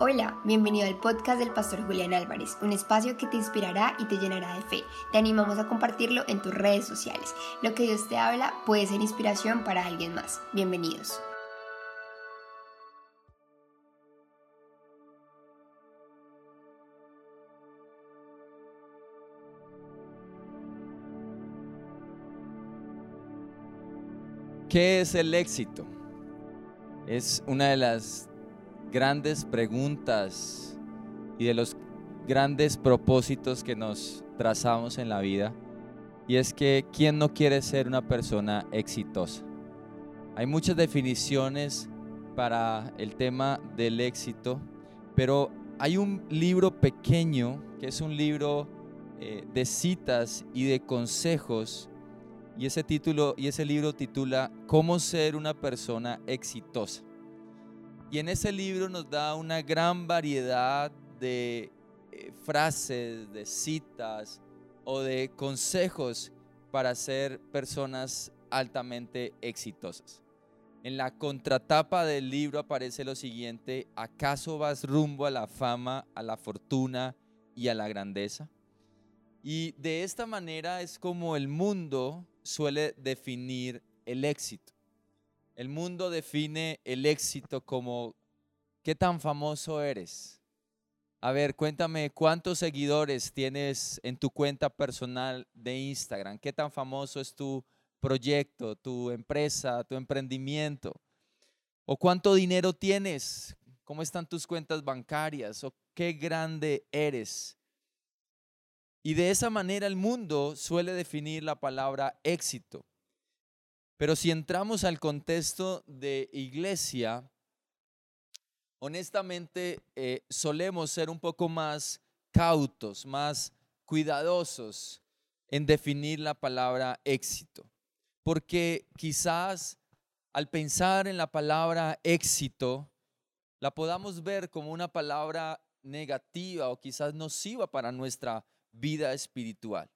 Hola, bienvenido al podcast del Pastor Julián Álvarez, un espacio que te inspirará y te llenará de fe. Te animamos a compartirlo en tus redes sociales. Lo que Dios te habla puede ser inspiración para alguien más. Bienvenidos. ¿Qué es el éxito? Es una de las grandes preguntas y de los grandes propósitos que nos trazamos en la vida. Y es que, ¿quién no quiere ser una persona exitosa? Hay muchas definiciones para el tema del éxito, pero hay un libro pequeño, que es un libro eh, de citas y de consejos, y ese título y ese libro titula Cómo ser una persona exitosa. Y en ese libro nos da una gran variedad de eh, frases, de citas o de consejos para ser personas altamente exitosas. En la contratapa del libro aparece lo siguiente, ¿acaso vas rumbo a la fama, a la fortuna y a la grandeza? Y de esta manera es como el mundo suele definir el éxito. El mundo define el éxito como qué tan famoso eres. A ver, cuéntame cuántos seguidores tienes en tu cuenta personal de Instagram. ¿Qué tan famoso es tu proyecto, tu empresa, tu emprendimiento? ¿O cuánto dinero tienes? ¿Cómo están tus cuentas bancarias? ¿O qué grande eres? Y de esa manera el mundo suele definir la palabra éxito. Pero si entramos al contexto de iglesia, honestamente eh, solemos ser un poco más cautos, más cuidadosos en definir la palabra éxito. Porque quizás al pensar en la palabra éxito, la podamos ver como una palabra negativa o quizás nociva para nuestra vida espiritual.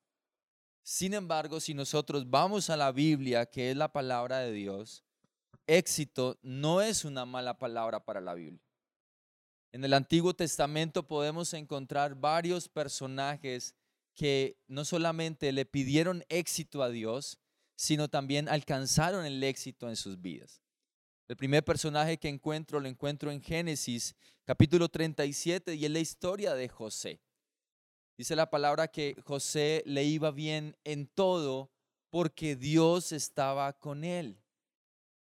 Sin embargo, si nosotros vamos a la Biblia, que es la palabra de Dios, éxito no es una mala palabra para la Biblia. En el Antiguo Testamento podemos encontrar varios personajes que no solamente le pidieron éxito a Dios, sino también alcanzaron el éxito en sus vidas. El primer personaje que encuentro lo encuentro en Génesis capítulo 37 y es la historia de José. Dice la palabra que José le iba bien en todo porque Dios estaba con él.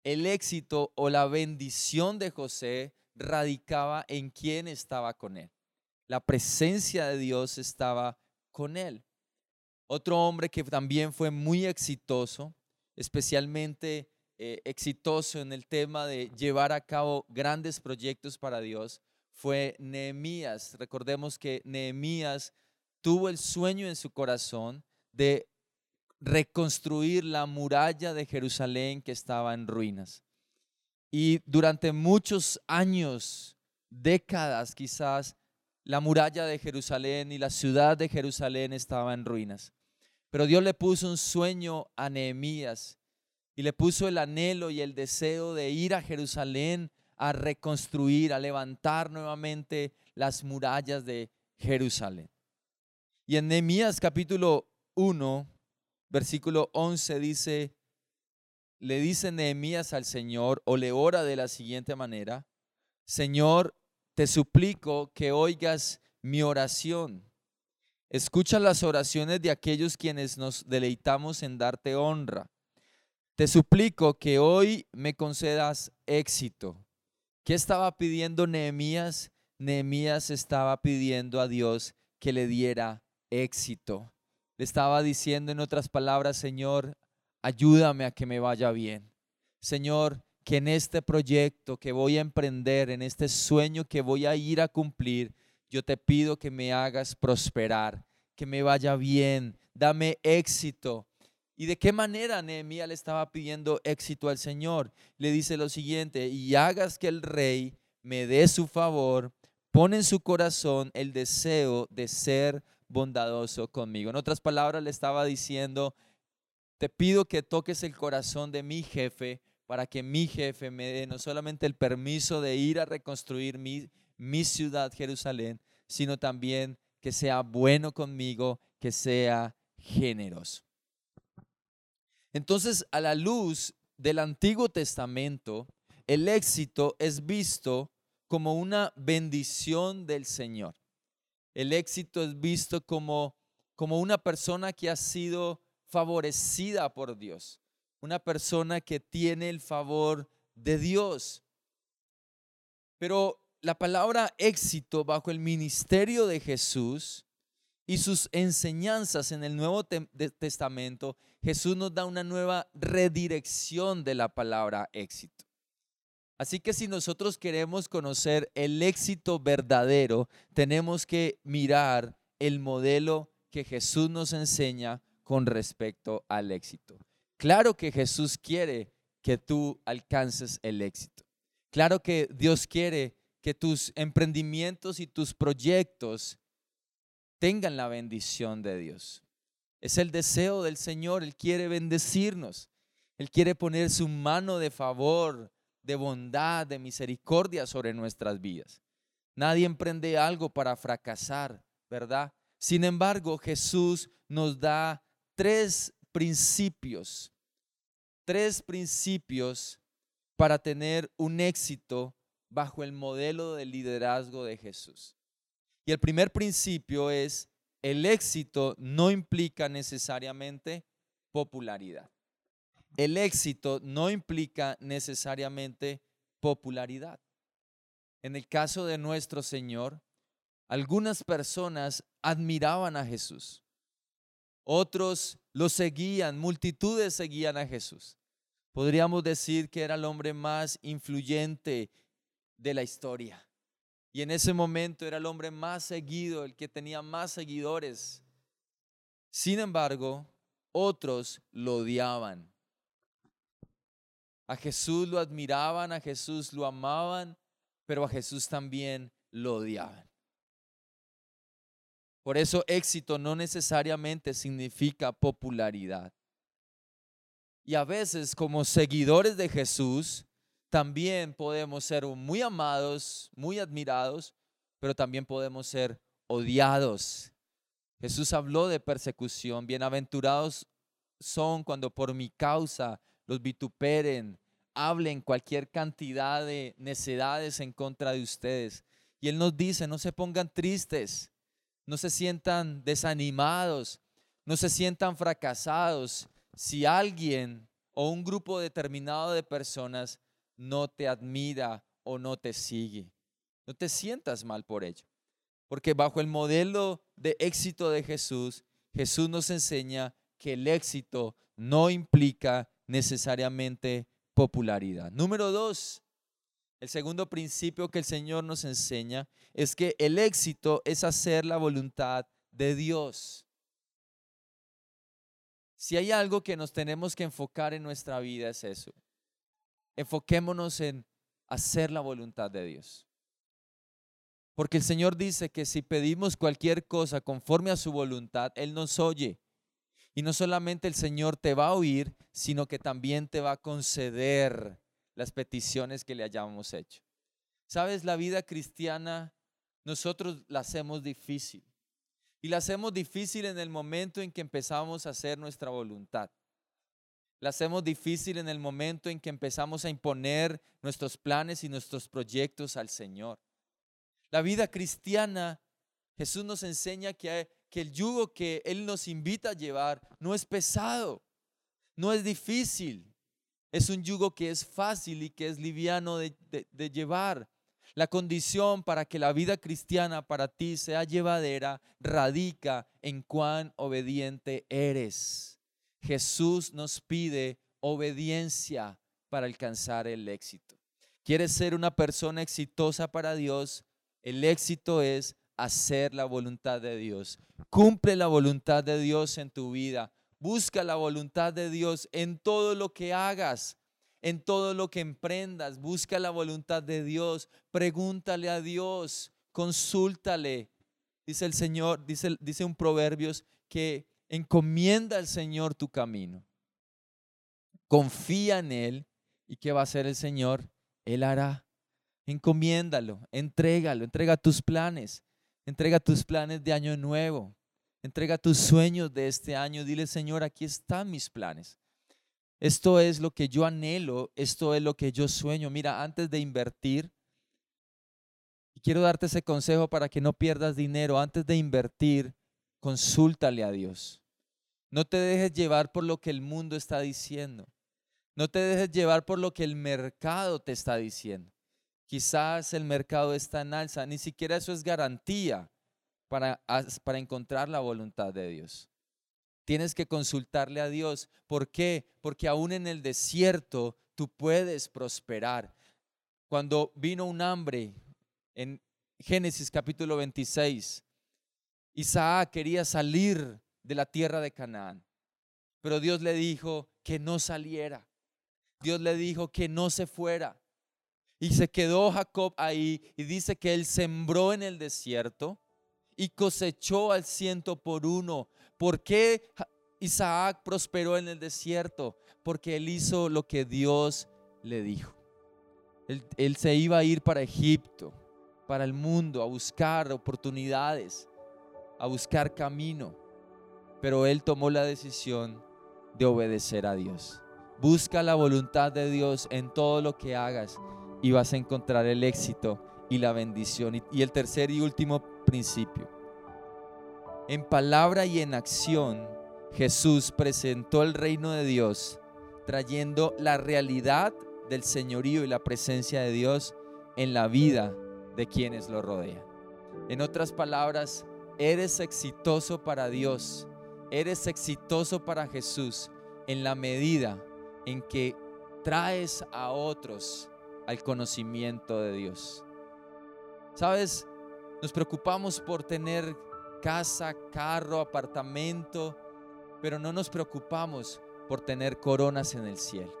El éxito o la bendición de José radicaba en quien estaba con él. La presencia de Dios estaba con él. Otro hombre que también fue muy exitoso, especialmente eh, exitoso en el tema de llevar a cabo grandes proyectos para Dios, fue Nehemías. Recordemos que Nehemías tuvo el sueño en su corazón de reconstruir la muralla de Jerusalén que estaba en ruinas. Y durante muchos años, décadas quizás, la muralla de Jerusalén y la ciudad de Jerusalén estaba en ruinas. Pero Dios le puso un sueño a Nehemías y le puso el anhelo y el deseo de ir a Jerusalén a reconstruir, a levantar nuevamente las murallas de Jerusalén. Y en Nehemías capítulo 1, versículo 11 dice, le dice Nehemías al Señor o le ora de la siguiente manera, Señor, te suplico que oigas mi oración. Escucha las oraciones de aquellos quienes nos deleitamos en darte honra. Te suplico que hoy me concedas éxito. ¿Qué estaba pidiendo Nehemías? Nehemías estaba pidiendo a Dios que le diera éxito. Le estaba diciendo en otras palabras, Señor, ayúdame a que me vaya bien. Señor, que en este proyecto que voy a emprender, en este sueño que voy a ir a cumplir, yo te pido que me hagas prosperar, que me vaya bien, dame éxito. ¿Y de qué manera Nehemías le estaba pidiendo éxito al Señor? Le dice lo siguiente, y hagas que el rey me dé su favor, pone en su corazón el deseo de ser bondadoso conmigo. En otras palabras, le estaba diciendo, te pido que toques el corazón de mi jefe para que mi jefe me dé no solamente el permiso de ir a reconstruir mi mi ciudad Jerusalén, sino también que sea bueno conmigo, que sea generoso. Entonces, a la luz del Antiguo Testamento, el éxito es visto como una bendición del Señor. El éxito es visto como, como una persona que ha sido favorecida por Dios, una persona que tiene el favor de Dios. Pero la palabra éxito bajo el ministerio de Jesús y sus enseñanzas en el Nuevo Testamento, Jesús nos da una nueva redirección de la palabra éxito. Así que si nosotros queremos conocer el éxito verdadero, tenemos que mirar el modelo que Jesús nos enseña con respecto al éxito. Claro que Jesús quiere que tú alcances el éxito. Claro que Dios quiere que tus emprendimientos y tus proyectos tengan la bendición de Dios. Es el deseo del Señor, Él quiere bendecirnos, Él quiere poner su mano de favor, de bondad, de misericordia sobre nuestras vidas. Nadie emprende algo para fracasar, ¿verdad? Sin embargo, Jesús nos da tres principios, tres principios para tener un éxito bajo el modelo de liderazgo de Jesús. Y el primer principio es, el éxito no implica necesariamente popularidad. El éxito no implica necesariamente popularidad. En el caso de nuestro Señor, algunas personas admiraban a Jesús. Otros lo seguían, multitudes seguían a Jesús. Podríamos decir que era el hombre más influyente de la historia. Y en ese momento era el hombre más seguido, el que tenía más seguidores. Sin embargo, otros lo odiaban. A Jesús lo admiraban, a Jesús lo amaban, pero a Jesús también lo odiaban. Por eso éxito no necesariamente significa popularidad. Y a veces como seguidores de Jesús, también podemos ser muy amados, muy admirados, pero también podemos ser odiados. Jesús habló de persecución. Bienaventurados son cuando por mi causa los vituperen, hablen cualquier cantidad de necedades en contra de ustedes. Y Él nos dice, no se pongan tristes, no se sientan desanimados, no se sientan fracasados. Si alguien o un grupo determinado de personas no te admira o no te sigue. No te sientas mal por ello. Porque bajo el modelo de éxito de Jesús, Jesús nos enseña que el éxito no implica necesariamente popularidad. Número dos, el segundo principio que el Señor nos enseña es que el éxito es hacer la voluntad de Dios. Si hay algo que nos tenemos que enfocar en nuestra vida es eso, enfoquémonos en hacer la voluntad de Dios. Porque el Señor dice que si pedimos cualquier cosa conforme a su voluntad, Él nos oye. Y no solamente el Señor te va a oír, sino que también te va a conceder las peticiones que le hayamos hecho. Sabes, la vida cristiana nosotros la hacemos difícil. Y la hacemos difícil en el momento en que empezamos a hacer nuestra voluntad. La hacemos difícil en el momento en que empezamos a imponer nuestros planes y nuestros proyectos al Señor. La vida cristiana, Jesús nos enseña que, el yugo que Él nos invita a llevar no es pesado, no es difícil. Es un yugo que es fácil y que es liviano de, de llevar. La condición para que la vida cristiana para ti sea llevadera radica en cuán obediente eres. Jesús nos pide obediencia para alcanzar el éxito. ¿Quieres ser una persona exitosa para Dios? El éxito es hacer la voluntad de Dios. Cumple la voluntad de Dios en tu vida. Busca la voluntad de Dios en todo lo que hagas, en todo lo que emprendas. Busca la voluntad de Dios. Pregúntale a Dios. Consúltale. Dice el Señor, dice, dice un Proverbios que Encomienda al Señor tu camino. Confía en Él. ¿Y qué va a hacer el Señor? Él hará. Encomiéndalo, entrégalo, entrega tus planes, entrega tus planes de año nuevo, entrega tus sueños de este año. Dile, Señor, aquí están mis planes. Esto es lo que yo anhelo, esto es lo que yo sueño. Mira, antes de invertir, y quiero darte ese consejo para que no pierdas dinero, antes de invertir, consúltale a Dios. No te dejes llevar por lo que el mundo está diciendo. No te dejes llevar por lo que el mercado te está diciendo. Quizás el mercado está en alza, ni siquiera eso es garantía para, para encontrar la voluntad de Dios. Tienes que consultarle a Dios. ¿Por qué? Porque aún en el desierto tú puedes prosperar. Cuando vino un hambre en Génesis capítulo 26, Isaac quería salir de la tierra de Canaán, pero Dios le dijo que no saliera. Dios le dijo que no se fuera. Y se quedó Jacob ahí y dice que él sembró en el desierto y cosechó al ciento por uno. ¿Por qué Isaac prosperó en el desierto? Porque él hizo lo que Dios le dijo. Él, él, se iba a ir para Egipto, para el mundo, a buscar oportunidades, a buscar camino. Pero él tomó la decisión de obedecer a Dios. Busca la voluntad de Dios en todo lo que hagas y vas a encontrar el éxito y la bendición. Y el tercer y último principio. En palabra y en acción, Jesús presentó el reino de Dios, trayendo la realidad del señorío y la presencia de Dios en la vida de quienes lo rodean. En otras palabras, eres exitoso para Dios, eres exitoso para Jesús en la medida en que traes a otros al conocimiento de Dios. Sabes, nos preocupamos por tener casa, carro, apartamento, pero no nos preocupamos por tener coronas en el cielo.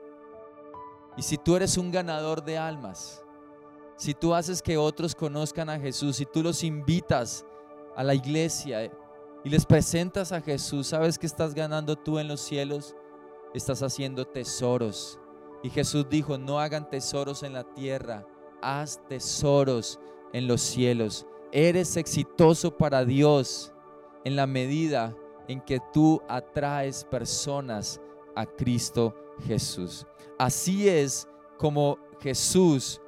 Y si tú eres un ganador de almas, si tú haces que otros conozcan a Jesús, si tú los invitas a la iglesia y les presentas a Jesús, ¿sabes que estás ganando tú en los cielos? Estás haciendo tesoros y Jesús dijo, no hagan tesoros en la tierra, haz tesoros en los cielos. Eres exitoso para Dios en la medida en que tú atraes personas a Cristo Jesús. Así es como Jesús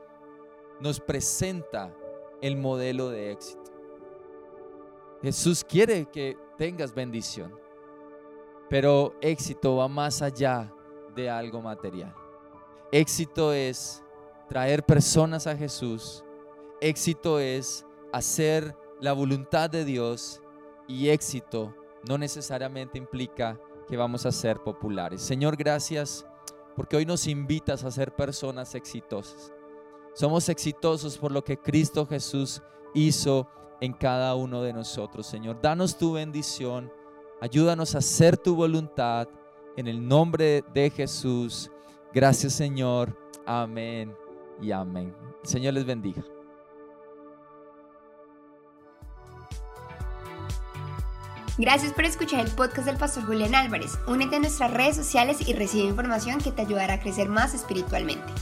nos presenta el modelo de éxito. Jesús quiere que tengas bendición, pero éxito va más allá de algo material. Éxito es traer personas a Jesús. Éxito es hacer la voluntad de Dios. Y éxito no necesariamente implica que vamos a ser populares. Señor, gracias porque hoy nos invitas a ser personas exitosas. Somos exitosos por lo que Cristo Jesús hizo en cada uno de nosotros. Señor, danos tu bendición. Ayúdanos a hacer tu voluntad. En el nombre de Jesús. Gracias Señor. Amén y amén. Señor les bendiga. Gracias por escuchar el podcast del Pastor Julián Álvarez. Únete a nuestras redes sociales y recibe información que te ayudará a crecer más espiritualmente.